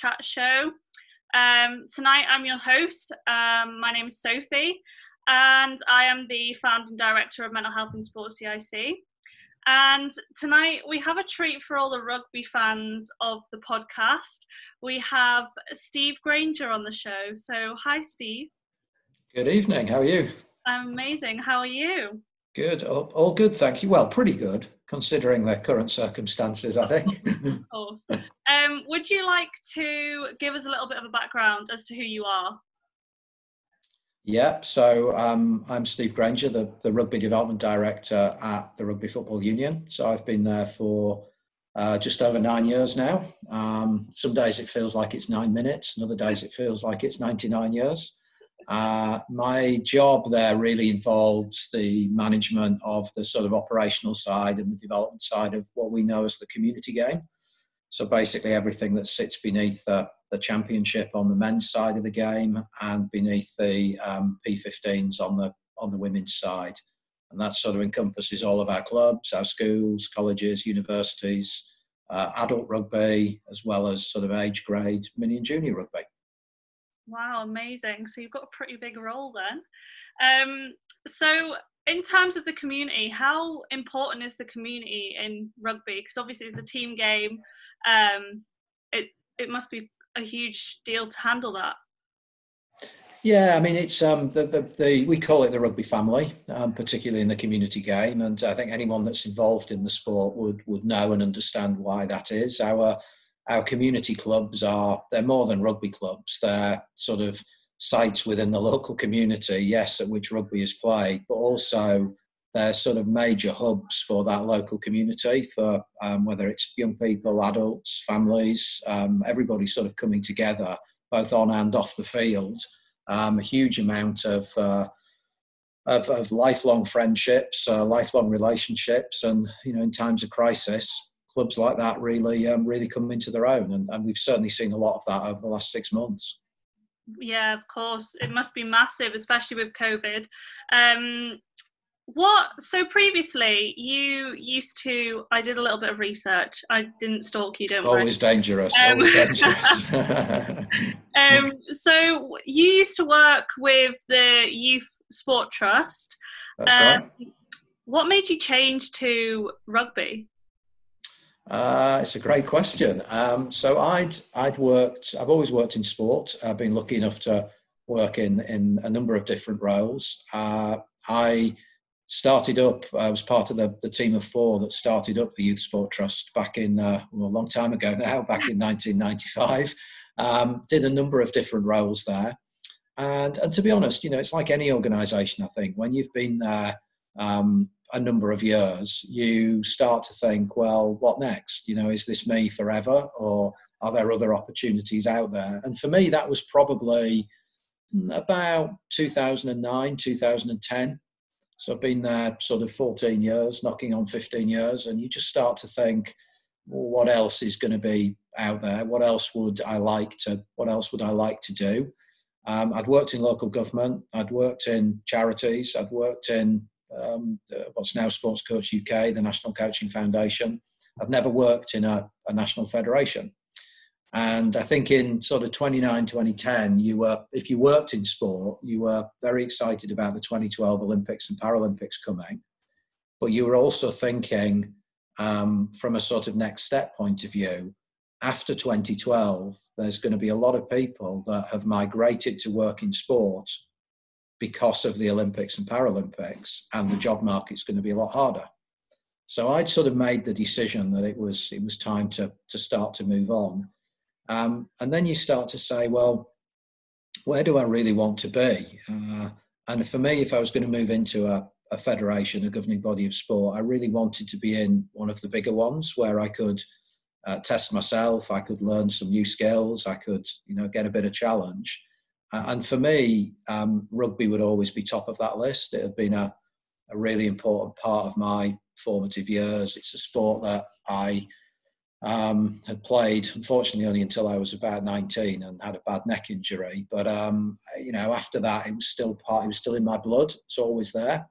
Chat Show. Um, tonight, I'm your host. Um, my name is Sophie, and I am the founding director of Mental Health and Sports CIC. And tonight, we have a treat for all the rugby fans of the podcast. We have Steve Grainger on the show. So, hi, Steve. Good evening. How are you? I'm amazing. How are you? Good. All, all good, thank you. Well, pretty good considering their current circumstances, I think. of course. Um, would you like to give us a little bit of a background as to who you are? Yeah, so um, I'm Steve Grainger, the, the Rugby Development Director at the Rugby Football Union. So I've been there for uh, just over nine years now. Um, some days it feels like it's nine minutes, and other days it feels like it's 99 years. Uh, my job there really involves the management of the sort of operational side and the development side of what we know as the community game. So basically, everything that sits beneath the, the championship on the men's side of the game and beneath the um, P15s on the on the women's side, and that sort of encompasses all of our clubs, our schools, colleges, universities, uh, adult rugby, as well as sort of age grade mini and junior rugby. Wow, amazing. So you've got a pretty big role then. Um, so, in terms of the community, how important is the community in rugby? Because obviously it's a team game. Um, it it must be a huge deal to handle that. Yeah, I mean it's um, the, the, the we call it the rugby family, um, particularly in the community game, and I think anyone that's involved in the sport would would know and understand why that is. Our our community clubs are they're more than rugby clubs. They're sort of sites within the local community yes at which rugby is played but also they're sort of major hubs for that local community for um, whether it's young people adults families um, everybody sort of coming together both on and off the field. Um, a huge amount of uh, of, of, lifelong friendships, uh, lifelong relationships, and you know, in times of crisis, clubs like that really um, really come into their own, and, and we've certainly seen a lot of that over the last six months. Yeah, of course, it must be massive, especially with COVID. Um, what so previously you used to i did a little bit of research i didn't stalk you don't always worry. dangerous um, always dangerous um, so you used to work with the youth sport trust That's um, right. what made you change to rugby uh, it's a great question. Um, so I'd I'd worked. I've always worked in sport. I've been lucky enough to work in in a number of different roles. Uh, I started up. I was part of the, the team of four that started up the Youth Sport Trust back in uh, well, a long time ago now, back in 1995. Um, did a number of different roles there, and and to be honest, you know, it's like any organisation. I think when you've been there um, a number of years, you start to think, well, what next? You know, is this me forever or are there other opportunities out there? And for me, that was probably about 2009, 2010. So I've been there sort of 14 years, knocking on 15 years, and you just start to think, well, what else is going to be out there? What else would I like to? What else would I like to do? Um, I'd worked in local government. I'd worked in charities. I'd worked in um, what's now Sports Coach UK, the National Coaching Foundation. I've never worked in a, a national federation. And I think in sort of 29, 2010, you were, if you worked in sport, you were very excited about the 2012 Olympics and Paralympics coming. But you were also thinking um, from a sort of next step point of view, after 2012, there's going to be a lot of people that have migrated to work in sport because of the Olympics and Paralympics, and the job market's going to be a lot harder. So I'd sort of made the decision that it was it was time to to start to move on, um, and then you start to say, well, where do I really want to be? Uh, and for me, if I was going to move into a, a federation, a governing body of sport, I really wanted to be in one of the bigger ones where I could uh, test myself, I could learn some new skills, I could you know get a bit of challenge. And for me, um, rugby would always be top of that list. It had been a, a really important part of my formative years. It's a sport that I um, had played, unfortunately, only until I was about 19 and had a bad neck injury. But um, you know, after that, it was still part. It was still in my blood. It's always there.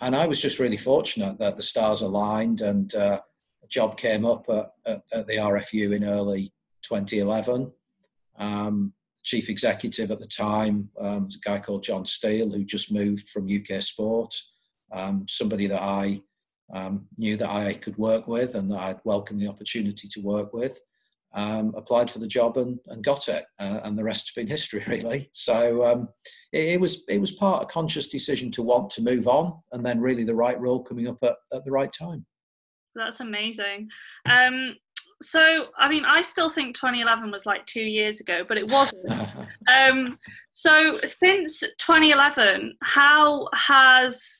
And I was just really fortunate that the stars aligned and uh, job came up at, at, at the RFU in early 2011. Um, chief executive at the time um, a guy called John Steele, who just moved from UK Sport. Um, somebody that I um, knew that I could work with and that I'd welcome the opportunity to work with. Um, applied for the job and, and got it, uh, and the rest has been history, really. So um, it, it, was it was part of a conscious decision to want to move on, and then really the right role coming up at, at the right time. That's amazing. Um, so I mean, I still think 2011 was like two years ago, but it wasn't. um, so since 2011, how has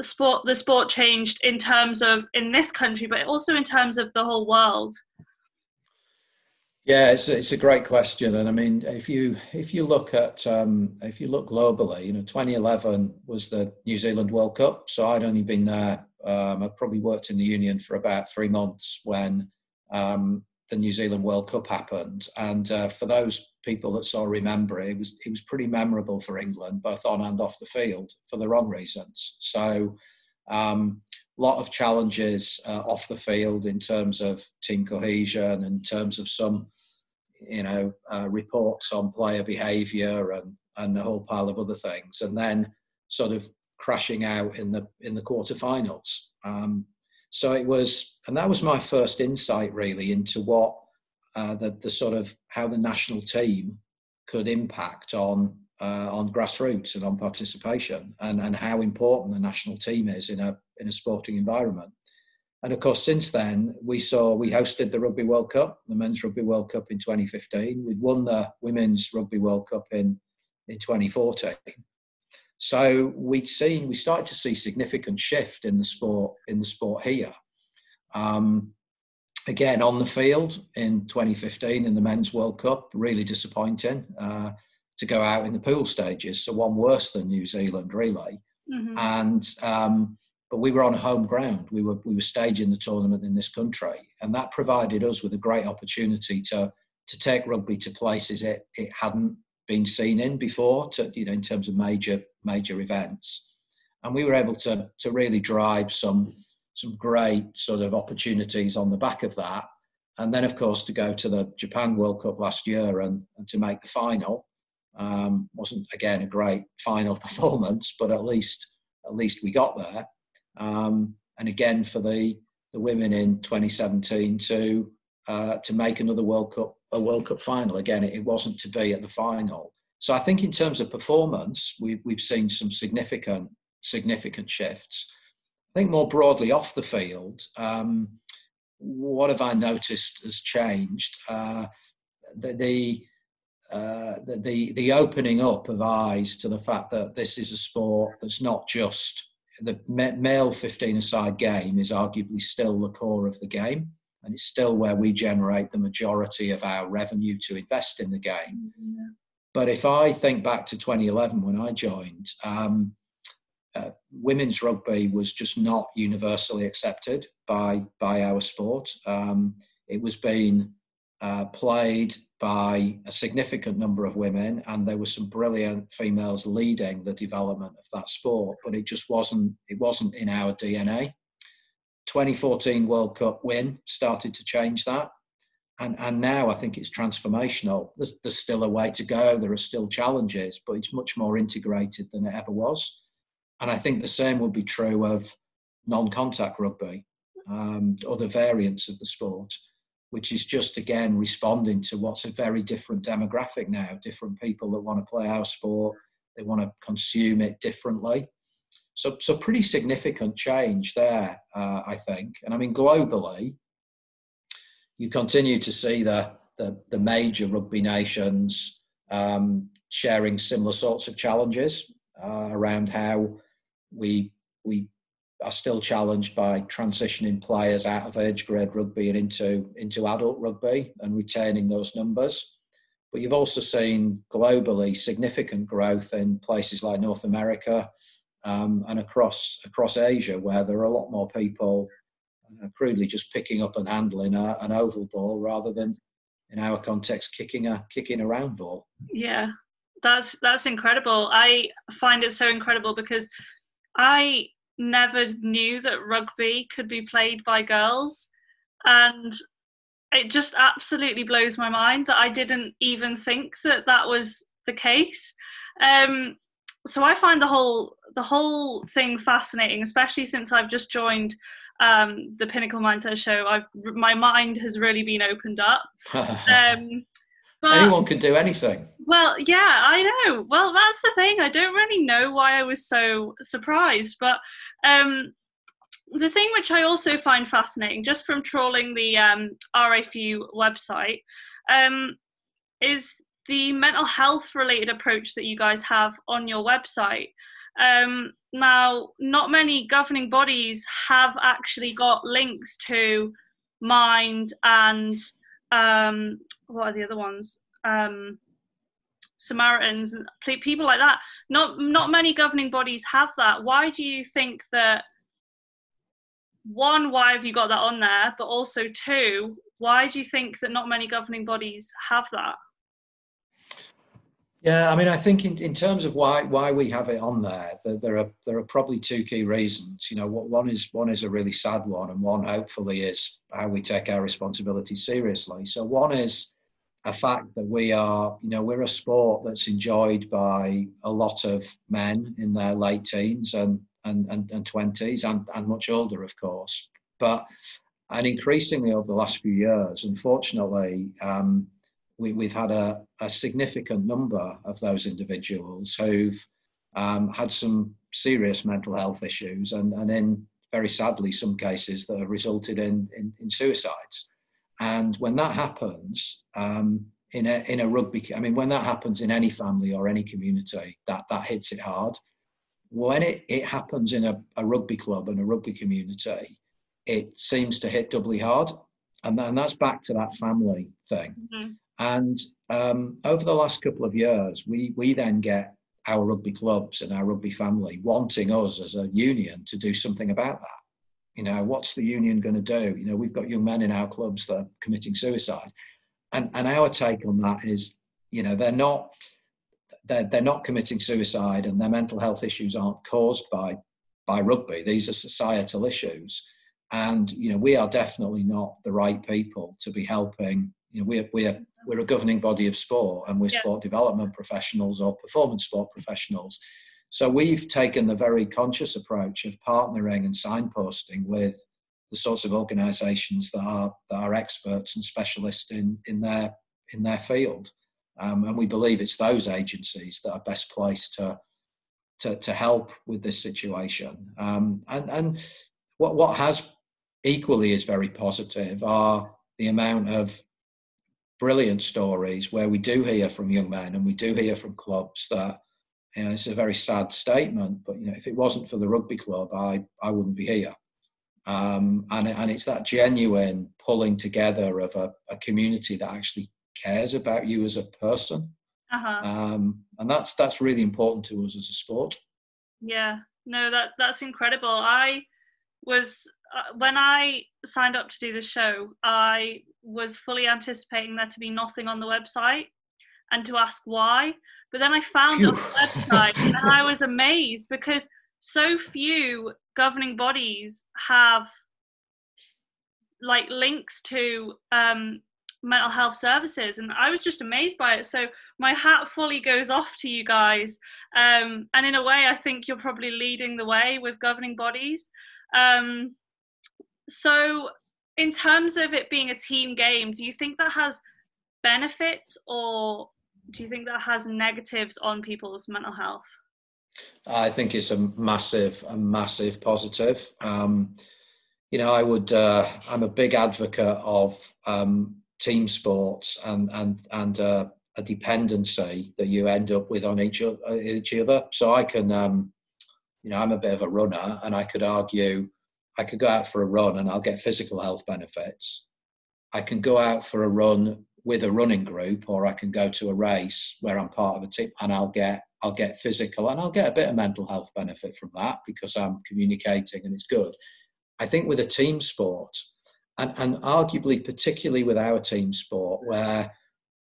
sport the sport changed in terms of in this country, but also in terms of the whole world? Yeah, it's a, it's a great question, and I mean, if you if you look at um, if you look globally, you know, 2011 was the New Zealand World Cup, so I'd only been there. Um, I probably worked in the union for about three months when um, the New Zealand World Cup happened, and uh, for those people that saw remember it, it was it was pretty memorable for England, both on and off the field, for the wrong reasons. So, um, a lot of challenges uh, off the field in terms of team cohesion, in terms of some, you know, uh, reports on player behaviour and and a whole pile of other things, and then sort of crashing out in the in the quarterfinals. Um, so it was, and that was my first insight really into what uh, the, the sort of how the national team could impact on uh, on grassroots and on participation, and, and how important the national team is in a in a sporting environment. And of course, since then, we saw we hosted the Rugby World Cup, the Men's Rugby World Cup in 2015. We'd won the Women's Rugby World Cup in in 2014. So we'd seen we started to see significant shift in the sport in the sport here. Um, again on the field in 2015 in the men's World Cup, really disappointing uh, to go out in the pool stages. So one worse than New Zealand, relay, Mm-hmm. And um, but we were on home ground. We were we were staging the tournament in this country, and that provided us with a great opportunity to to take rugby to places it, it hadn't been seen in before. To you know, in terms of major major events, and we were able to to really drive some some great sort of opportunities on the back of that. And then, of course, to go to the Japan World Cup last year and, and to make the final um, wasn't again a great final performance, but at least at least we got there. Um, and again for the the women in 2017 to uh, to make another World Cup a World Cup final. Again, it, it wasn't to be at the final. So I think in terms of performance, we, we've seen some significant significant shifts. I think more broadly off the field, um, what have I noticed has changed? Uh, the the, uh, the, the opening up of eyes to the fact that this is a sport that's not just the male 15-a-side game is arguably still the core of the game, and it's still where we generate the majority of our revenue to invest in the game. But if I think back to 2011 when I joined, um, uh, women's rugby was just not universally accepted by by our sport. Um, it was being uh, played by a significant number of women, and there were some brilliant females leading the development of that sport. But it just wasn't it wasn't in our DNA. 2014 World Cup win started to change that. And, and now I think it's transformational. There's, there's still a way to go. There are still challenges, but it's much more integrated than it ever was. And I think the same would be true of non contact rugby, um, other variants of the sport, which is just again responding to what's a very different demographic now, different people that want to play our sport, they want to consume it differently. So, so pretty significant change there, uh, I think. And I mean, globally, you continue to see the, the, the major rugby nations um, sharing similar sorts of challenges uh, around how we we are still challenged by transitioning players out of age grade rugby and into into adult rugby and retaining those numbers. But you've also seen globally significant growth in places like North America um, and across across Asia, where there are a lot more people crudely just picking up and handling a, an oval ball rather than, in our context, kicking a kicking a round ball. Yeah, that's that's incredible. I find it so incredible because I never knew that rugby could be played by girls. and it just absolutely blows my mind that I didn't even think that that was the case. Um, so I find the whole the whole thing fascinating, especially since I've just joined um, the Pinnacle Mindset Show. I've my mind has really been opened up. Um, but, Anyone can do anything. Well, yeah, I know. Well, that's the thing. I don't really know why I was so surprised, but um, the thing which I also find fascinating, just from trawling the um, RAFU website, um, is the mental health related approach that you guys have on your website. Um, now, not many governing bodies have actually got links to Mind and um, what are the other ones? Um, Samaritans and people like that. Not not many governing bodies have that. Why do you think that? One, why have you got that on there? But also, two, why do you think that not many governing bodies have that? Yeah, I mean, I think in, in terms of why why we have it on there, there, there are there are probably two key reasons. You know, what one is one is a really sad one, and one hopefully is how we take our responsibility seriously. So one is a fact that we are, you know, we're a sport that's enjoyed by a lot of men in their late teens and and and, and 20s and, and much older, of course. But and increasingly over the last few years, unfortunately, um, we, have had a, a, significant number of those individuals who've um, had some serious mental health issues and, and in very sadly some cases that have resulted in, in, in suicides. And when that happens um, in, a, in a rugby, I mean, when that happens in any family or any community, that, that hits it hard. When it, it happens in a, a rugby club and a rugby community, it seems to hit doubly hard. And, that's back to that family thing. Mm-hmm. And um, over the last couple of years, we, we then get our rugby clubs and our rugby family wanting us as a union to do something about that. You know, what's the union going to do? You know, we've got young men in our clubs that are committing suicide. And, and our take on that is, you know, they're not, they're, they're not committing suicide and their mental health issues aren't caused by, by rugby. These are societal issues. And, you know, we are definitely not the right people to be helping you know, we're, we're, we're a governing body of sport and we're yeah. sport development professionals or performance sport professionals. So we've taken the very conscious approach of partnering and signposting with the sorts of organisations that are that are experts and specialists in in their in their field, um, and we believe it's those agencies that are best placed to to, to help with this situation. Um, and and what what has equally is very positive are the amount of brilliant stories where we do hear from young men and we do hear from clubs that you know it's a very sad statement but you know if it wasn't for the rugby club i i wouldn't be here. Um, and and it's that genuine pulling together of a, a community that actually cares about you as a person. Uh-huh. um, and that's that's really important to us as a sport. Yeah. No that that's incredible. I was when I signed up to do the show, I was fully anticipating there to be nothing on the website and to ask why. But then I found Phew. on the website and I was amazed because so few governing bodies have like links to um, mental health services and i was just amazed by it so my hat fully goes off to you guys um, and in a way i think you're probably leading the way with governing bodies um, so, in terms of it being a team game, do you think that has benefits or do you think that has negatives on people's mental health? I think it's a massive, a massive positive. Um, you know, I would. Uh, I'm a big advocate of um, team sports and and and uh, a dependency that you end up with on each other. Each other. So I can, um, you know, I'm a bit of a runner, and I could argue I could go out for a run and I'll get physical health benefits. I can go out for a run with a running group, or I can go to a race where I'm part of a team and I'll get I'll get physical and I'll get a bit of mental health benefit from that because I'm communicating and it's good. I think with a team sport, and, and arguably particularly with our team sport, where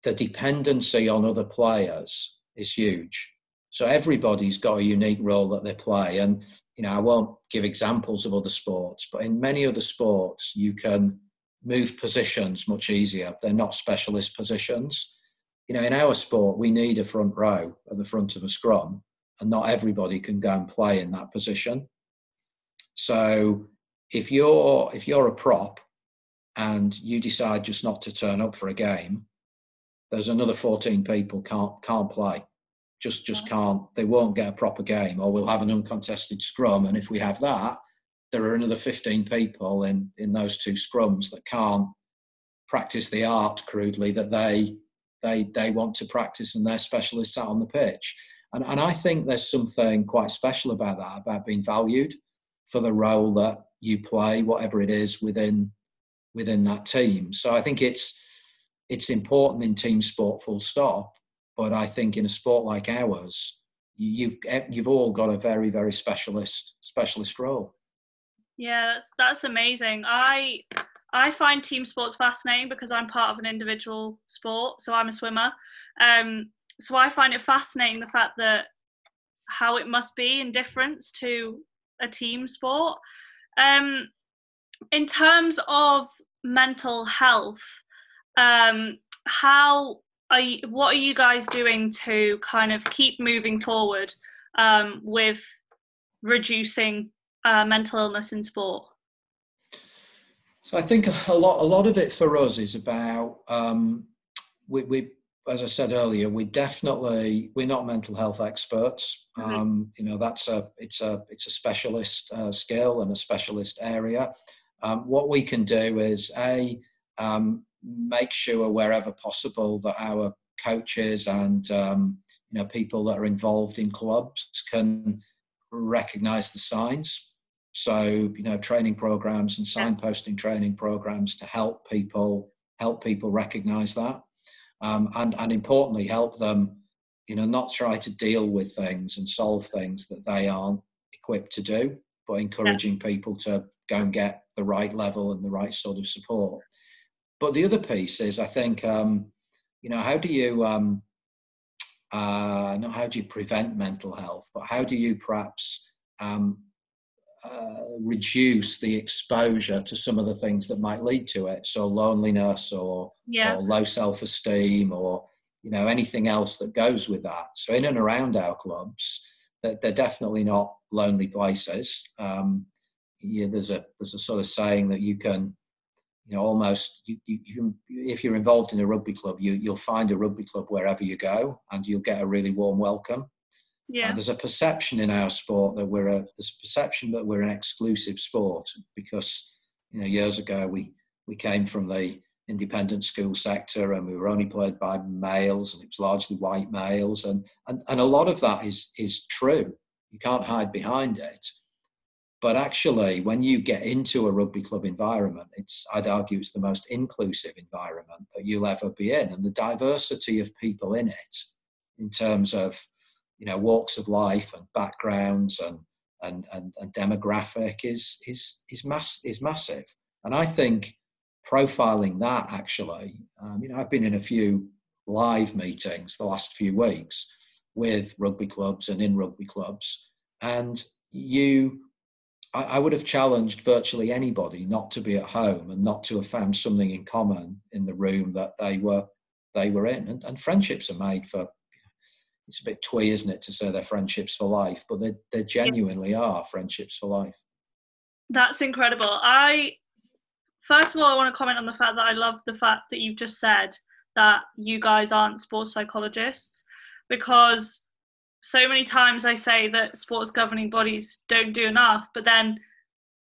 the dependency on other players is huge. So everybody's got a unique role that they play. And you know, I won't give examples of other sports, but in many other sports, you can move positions much easier. They're not specialist positions. You know, in our sport, we need a front row at the front of a scrum, and not everybody can go and play in that position. So if you're if you're a prop and you decide just not to turn up for a game, there's another 14 people can't can't play. Just just can't. They won't get a proper game, or we'll have an uncontested scrum. And if we have that, there are another 15 people in in those two scrums that can't practice the art crudely that they they they want to practice, and they're specialists out on the pitch. And and I think there's something quite special about that, about being valued for the role that you play, whatever it is within within that team. So I think it's it's important in team sport, full stop. But I think in a sport like ours, you've you've all got a very very specialist specialist role. Yeah, that's that's amazing. I I find team sports fascinating because I'm part of an individual sport, so I'm a swimmer. Um, so I find it fascinating the fact that how it must be in difference to a team sport. Um, in terms of mental health, um, how are you, what are you guys doing to kind of keep moving forward um, with reducing uh, mental illness in sport? So I think a lot, a lot of it for us is about um, we, we, as I said earlier, we definitely we're not mental health experts. Mm-hmm. Um, you know, that's a it's a it's a specialist uh, skill and a specialist area. Um, what we can do is a um, make sure wherever possible that our coaches and um, you know people that are involved in clubs can recognize the signs. So you know training programs and signposting training programs to help people help people recognize that um, and and importantly help them you know not try to deal with things and solve things that they aren't equipped to do but encouraging people to go and get the right level and the right sort of support but the other piece is, I think, um, you know, how do you, um, uh, not how do you prevent mental health, but how do you perhaps um, uh, reduce the exposure to some of the things that might lead to it? So loneliness or, yeah. or low self-esteem or, you know, anything else that goes with that. So in and around our clubs, they're, they're definitely not lonely places. Um, yeah, there's a there's a sort of saying that you can you know, almost you, you, if you're involved in a rugby club, you, you'll find a rugby club wherever you go, and you'll get a really warm welcome. Yeah. Uh, there's a perception in our sport that we're a there's a perception that we're an exclusive sport because you know years ago we we came from the independent school sector and we were only played by males and it was largely white males and and, and a lot of that is is true. You can't hide behind it. But actually, when you get into a rugby club environment, it's I'd argue it's the most inclusive environment that you'll ever be in, and the diversity of people in it, in terms of you know walks of life and backgrounds and and and, and demographic is is is mass is massive. And I think profiling that actually, um, you know, I've been in a few live meetings the last few weeks with rugby clubs and in rugby clubs, and you I, I would have challenged virtually anybody not to be at home and not to have found something in common in the room that they were they were in. And, and friendships are made for. It's a bit twee, isn't it, to say they're friendships for life, but they they genuinely are friendships for life. That's incredible. I first of all, I want to comment on the fact that I love the fact that you've just said that you guys aren't sports psychologists because so many times I say that sports governing bodies don't do enough, but then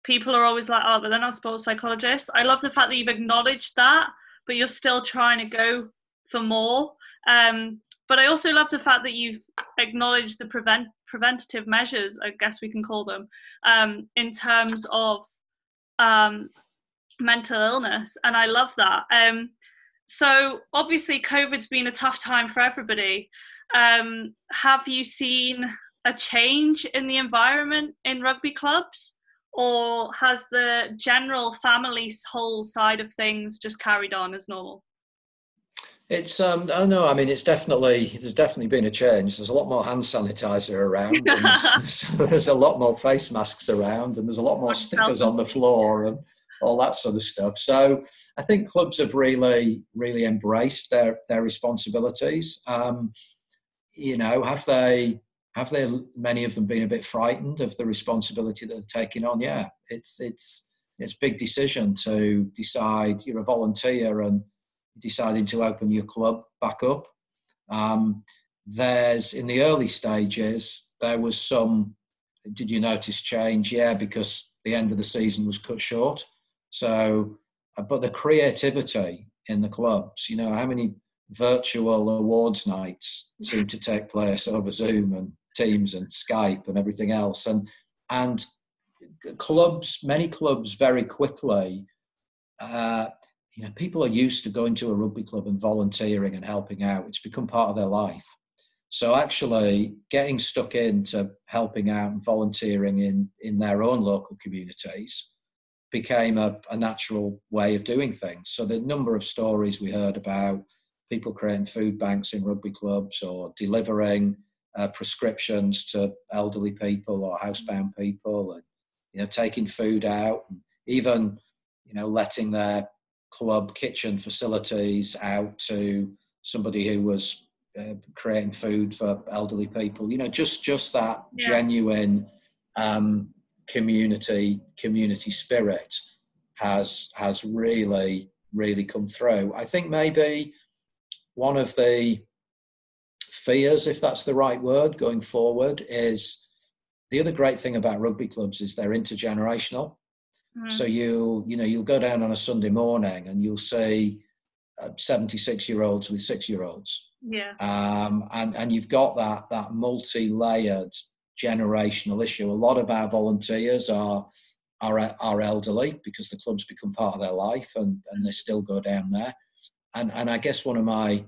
people are always like, oh, but they're not sports psychologists. I love the fact that you've acknowledged that, but you're still trying to go for more. Um, but I also love the fact that you've acknowledged the prevent preventative measures, I guess we can call them, um, in terms of um, mental illness, and I love that. Um, so obviously, COVID's been a tough time for everybody. Um, have you seen a change in the environment in rugby clubs? Or has the general family's whole side of things just carried on as normal? It's um I don't know. I mean, it's definitely there's definitely been a change. There's a lot more hand sanitizer around. there's, there's, a lot more face masks around, and there's a lot more stickers on the floor. And all that sort of stuff. So I think clubs have really, really embraced their their responsibilities. Um, you know, have they have they many of them been a bit frightened of the responsibility that they're taking on? Yeah, it's it's it's big decision to decide you're a volunteer and deciding to open your club back up. Um, there's in the early stages there was some. Did you notice change? Yeah, because the end of the season was cut short. So, uh, but the creativity in the clubs, you know, how many virtual awards nights seem to take place over Zoom and Teams and Skype and everything else, and and clubs, many clubs, very quickly. Uh, you know, people are used to going to a rugby club and volunteering and helping out. It's become part of their life. So actually, getting stuck into helping out and volunteering in in their own local communities became a, a natural way of doing things. So the number of stories we heard about people creating food banks in rugby clubs or delivering uh, prescriptions to elderly people or housebound people and you know taking food out and even you know letting their club kitchen facilities out to somebody who was uh, creating food for elderly people you know just just that yeah. genuine um, community community spirit has has really really come through. I think maybe one of the fears, if that's the right word, going forward is the other great thing about rugby clubs is they're intergenerational. Mm-hmm. So you you know you'll go down on a Sunday morning and you'll see uh, 76 year olds with six year olds. Yeah. Um, and and you've got that that multi layered generational issue. A lot of our volunteers are are, are elderly because the club's become part of their life and, and they still go down there. And and I guess one of my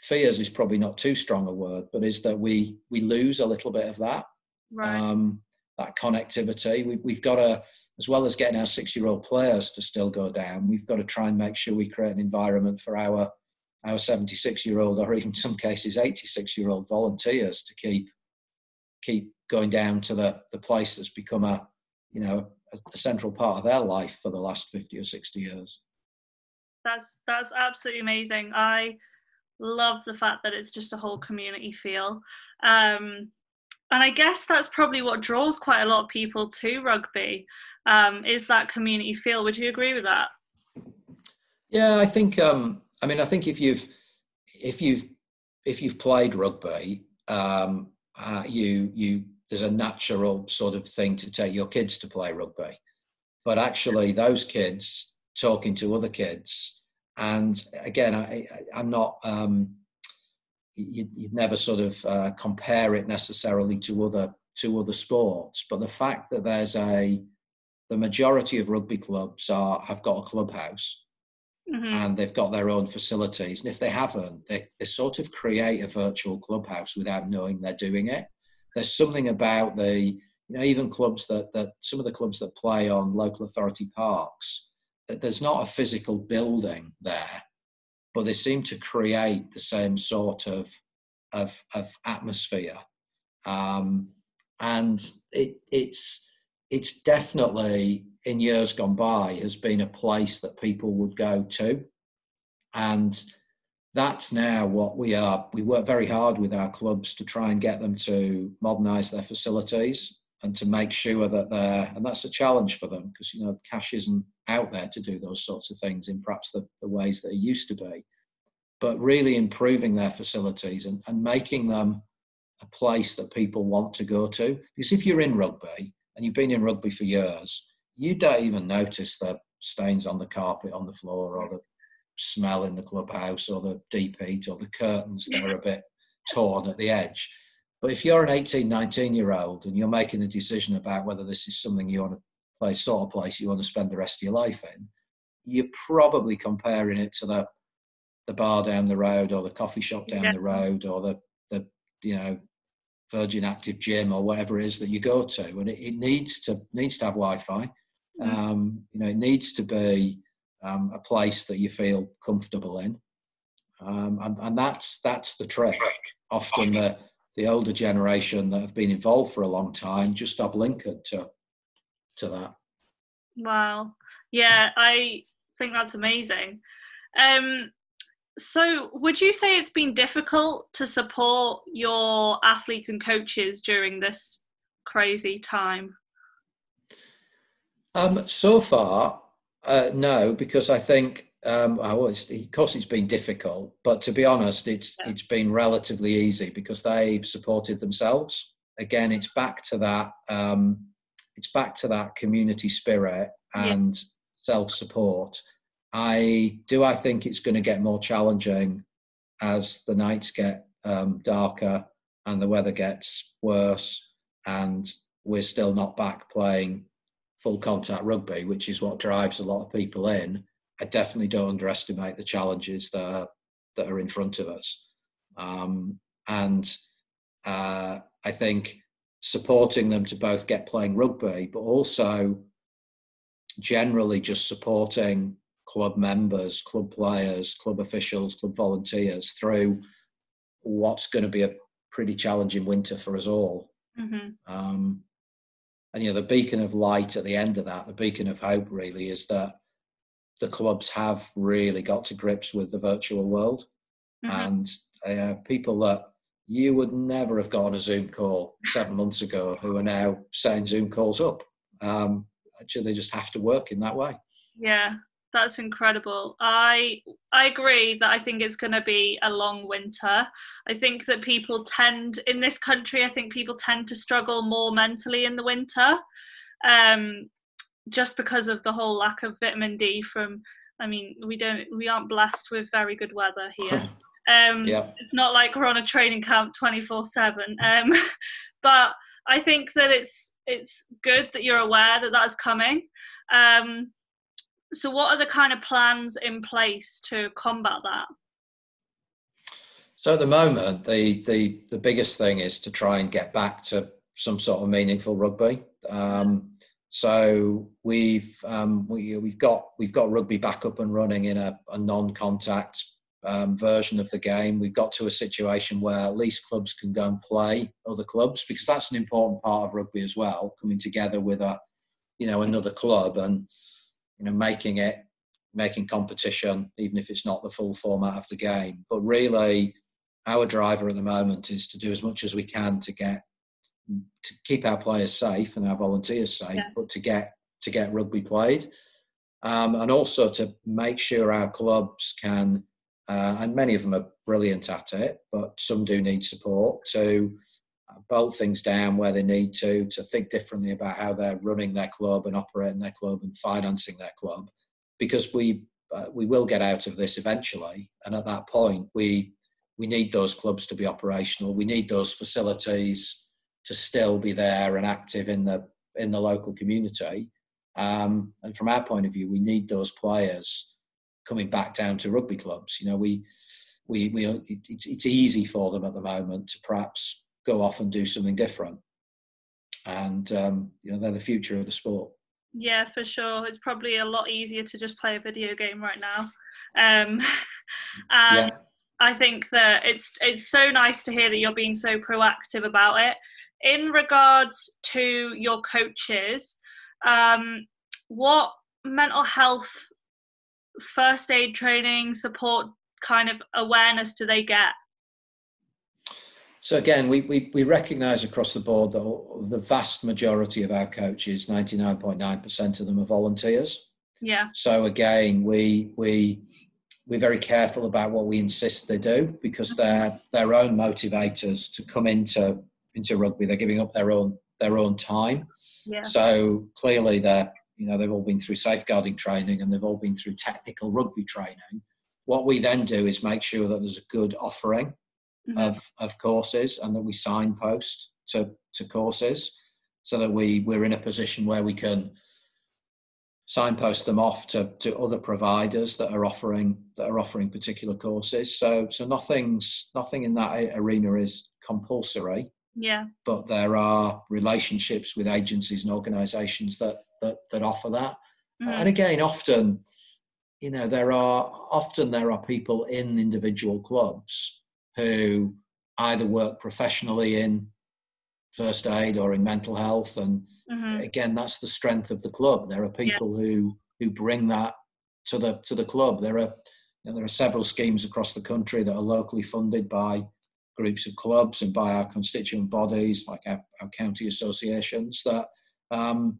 fears is probably not too strong a word, but is that we we lose a little bit of that. Right. Um, that connectivity. We, we've got to, as well as getting our six-year-old players to still go down, we've got to try and make sure we create an environment for our our 76-year-old or even some cases 86-year-old volunteers to keep keep going down to the, the place that's become a, you know, a, a central part of their life for the last 50 or 60 years. That's, that's absolutely amazing. I love the fact that it's just a whole community feel. Um, and I guess that's probably what draws quite a lot of people to rugby um, is that community feel. Would you agree with that? Yeah, I think. Um, I mean, I think if you've if you've if you've played rugby, um, uh, you you there's a natural sort of thing to take your kids to play rugby, but actually those kids talking to other kids, and again, I, I'm not. Um, you'd, you'd, never sort of uh, compare it necessarily to other to other sports, but the fact that there's a the majority of rugby clubs are have got a clubhouse mm-hmm. and they've got their own facilities. And if they haven't, they, they sort of create a virtual clubhouse without knowing they're doing it. There's something about the, you know, even clubs that, that some of the clubs that play on local authority parks, there's not a physical building there, but they seem to create the same sort of, of, of atmosphere. Um, and it, it's, it's definitely in years gone by has been a place that people would go to. And that's now what we are. We work very hard with our clubs to try and get them to modernise their facilities and to make sure that they're, and that's a challenge for them because, you know, cash isn't out there to do those sorts of things in perhaps the, the ways that it used to be. But really improving their facilities and, and making them a place that people want to go to. Because if you're in rugby and you've been in rugby for years, you don't even notice the stains on the carpet on the floor or the smell in the clubhouse or the deep heat or the curtains that are a bit torn at the edge. But if you're an 18, 19 year old and you're making a decision about whether this is something you want to play, sort of place you want to spend the rest of your life in, you're probably comparing it to the the bar down the road or the coffee shop down yeah. the road or the the you know Virgin Active gym or whatever it is that you go to, and it, it needs to needs to have Wi-Fi. Mm. Um, you know, it needs to be um, a place that you feel comfortable in, um, and, and, that's that's the trick. Often the the older generation that have been involved for a long time just stop linking to to that. Wow, Yeah, I think that's amazing. Um, so, would you say it's been difficult to support your athletes and coaches during this crazy time? Um, so far, uh, no, because I think, um, well, of course, it's been difficult, but to be honest, it's yeah. it's been relatively easy because they've supported themselves. Again, it's back to that. Um, it's back to that community spirit and yeah. self support I do. I think it's going to get more challenging as the nights get um, darker and the weather gets worse, and we're still not back playing full contact rugby, which is what drives a lot of people in. I definitely don't underestimate the challenges that are, that are in front of us, um, and uh, I think supporting them to both get playing rugby, but also generally just supporting club members, club players, club officials, club volunteers through what's going to be a pretty challenging winter for us all. Mm-hmm. Um, and you know, the beacon of light at the end of that, the beacon of hope, really, is that the clubs have really got to grips with the virtual world, mm-hmm. and uh, people that you would never have gone on a Zoom call seven months ago who are now setting Zoom calls up. Um, actually, they just have to work in that way. Yeah, that's incredible. I I agree that I think it's going to be a long winter. I think that people tend in this country. I think people tend to struggle more mentally in the winter, um, just because of the whole lack of vitamin D. From I mean, we don't we aren't blessed with very good weather here. Um, yeah. It's not like we're on a training camp twenty four seven. Um, but I think that it's it's good that you're aware that that's coming. Um, so what are the kind of plans in place to combat that so at the moment the the the biggest thing is to try and get back to some sort of meaningful rugby um, so we've um, we, we've got we've got rugby back up and running in a, a non-contact um, version of the game. We've got to a situation where at least clubs can go and play other clubs because that's an important part of rugby as well. Coming together with a you know another club and you know, making it, making competition, even if it's not the full format of the game. But really, our driver at the moment is to do as much as we can to get to keep our players safe and our volunteers safe, yeah. but to get to get rugby played, um, and also to make sure our clubs can. Uh, and many of them are brilliant at it, but some do need support to bolt things down where they need to, to think differently about how they're running their club and operating their club and financing their club, because we uh, we will get out of this eventually, and at that point we we need those clubs to be operational. We need those facilities to still be there and active in the in the local community. Um, and from our point of view, we need those players coming back down to rugby clubs. You know, we we we it's, it's easy for them at the moment to perhaps go off and do something different. And um, you know, they're the future of the sport. Yeah, for sure. It's probably a lot easier to just play a video game right now. Um, and yeah. I think that it's it's so nice to hear that you're being so proactive about it. In regards to your coaches, um, what mental health first aid training support kind of awareness do they get so again, we, we, we recognise across the board that the vast majority of our coaches, 99.9% of them are volunteers. Yeah. So again, we we we're very careful about what we insist they do because mm-hmm. they're their own motivators to come into into rugby. They're giving up their own their own time. Yeah. So clearly they're you know they've all been through safeguarding training and they've all been through technical rugby training. What we then do is make sure that there's a good offering mm-hmm. of, of courses and that we signpost to, to courses so that we, we're in a position where we can signpost them off to, to other providers that are offering that are offering particular courses. So so nothing's nothing in that arena is compulsory. Yeah. But there are relationships with agencies and organisations that, that that offer that. Mm-hmm. And again, often, you know, there are often there are people in individual clubs who either work professionally in first aid or in mental health and mm-hmm. again that's the strength of the club there are people yeah. who who bring that to the to the club. There are you know, there are several schemes across the country that are locally funded by groups of clubs and by our constituent bodies, like our, our county associations, that, um,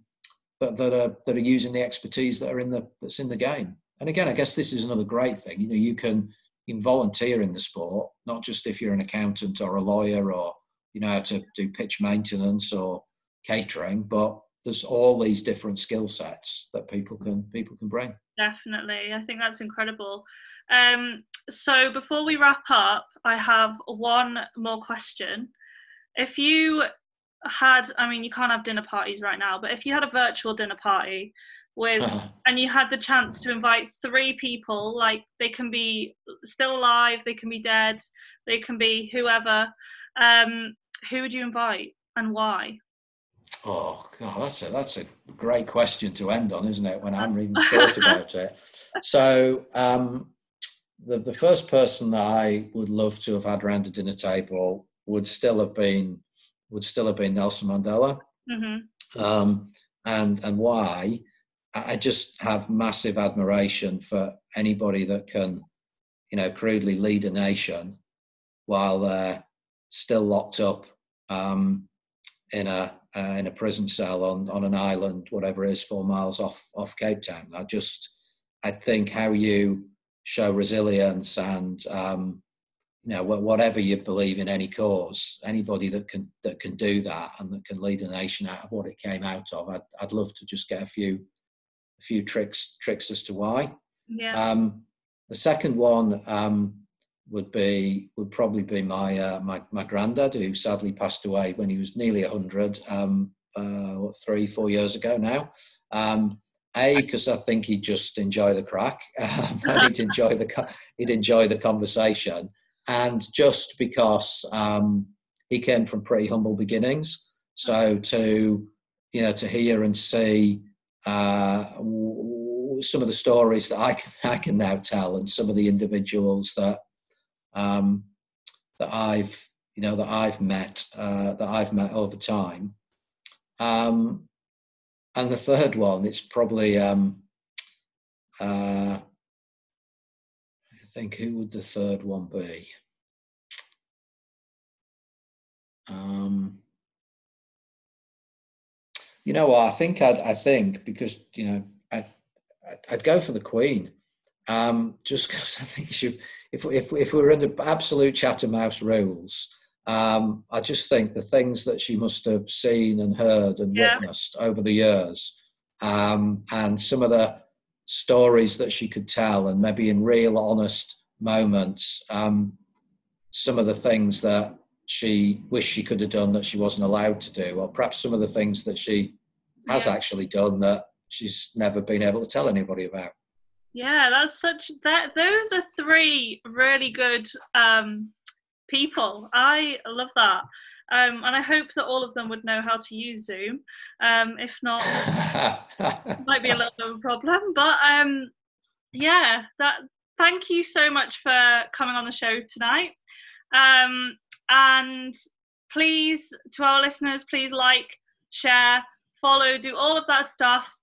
that that are that are using the expertise that are in the that's in the game. And again, I guess this is another great thing. You know, you can you can volunteer in the sport, not just if you're an accountant or a lawyer or you know how to do pitch maintenance or catering, but there's all these different skill sets that people can people can bring. Definitely, I think that's incredible. Um, so before we wrap up, I have one more question. If you had, I mean, you can't have dinner parties right now, but if you had a virtual dinner party with, and you had the chance to invite three people, like they can be still alive, they can be dead, they can be whoever, um, who would you invite and why? Oh God, that's a that's a great question to end on, isn't it? When I haven't even thought about it. So um, the, the first person that I would love to have had around the dinner table would still have been would still have been Nelson Mandela. Mm-hmm. Um, and and why? I just have massive admiration for anybody that can, you know, crudely lead a nation while they're still locked up um, in a uh, in a prison cell on on an island, whatever it is, four miles off off Cape Town. I just I think how you show resilience and um, you know whatever you believe in any cause anybody that can that can do that and that can lead a nation out of what it came out of i'd, I'd love to just get a few a few tricks tricks as to why yeah. um, the second one um, would be would probably be my uh, my my granddad who sadly passed away when he was nearly 100 um, uh, what, three four years ago now um, a, because I think he'd just enjoy the crack, um, and he'd enjoy the he'd enjoy the conversation, and just because um, he came from pretty humble beginnings, so to you know to hear and see uh, some of the stories that I can I can now tell, and some of the individuals that um, that I've you know that I've met uh, that I've met over time. Um, and the third one, it's probably, um, uh, I think, who would the third one be? Um, you know what? I think I'd, I think because you know I'd, I'd go for the Queen, um, just because I think she, if if if we were under absolute Chatham House rules, um, I just think the things that she must have seen and heard and yeah. witnessed over the years, um, and some of the stories that she could tell, and maybe in real, honest moments, um, some of the things that she wished she could have done that she wasn't allowed to do, or perhaps some of the things that she has yeah. actually done that she's never been able to tell anybody about. Yeah, that's such that. Those are three really good um, people. I love that. Um, and I hope that all of them would know how to use Zoom. Um, if not, might be a little bit of a problem. But um, yeah, that. Thank you so much for coming on the show tonight. Um, and please, to our listeners, please like, share, follow, do all of that stuff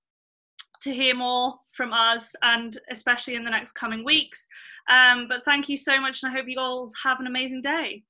to hear more from us, and especially in the next coming weeks. Um, but thank you so much, and I hope you all have an amazing day.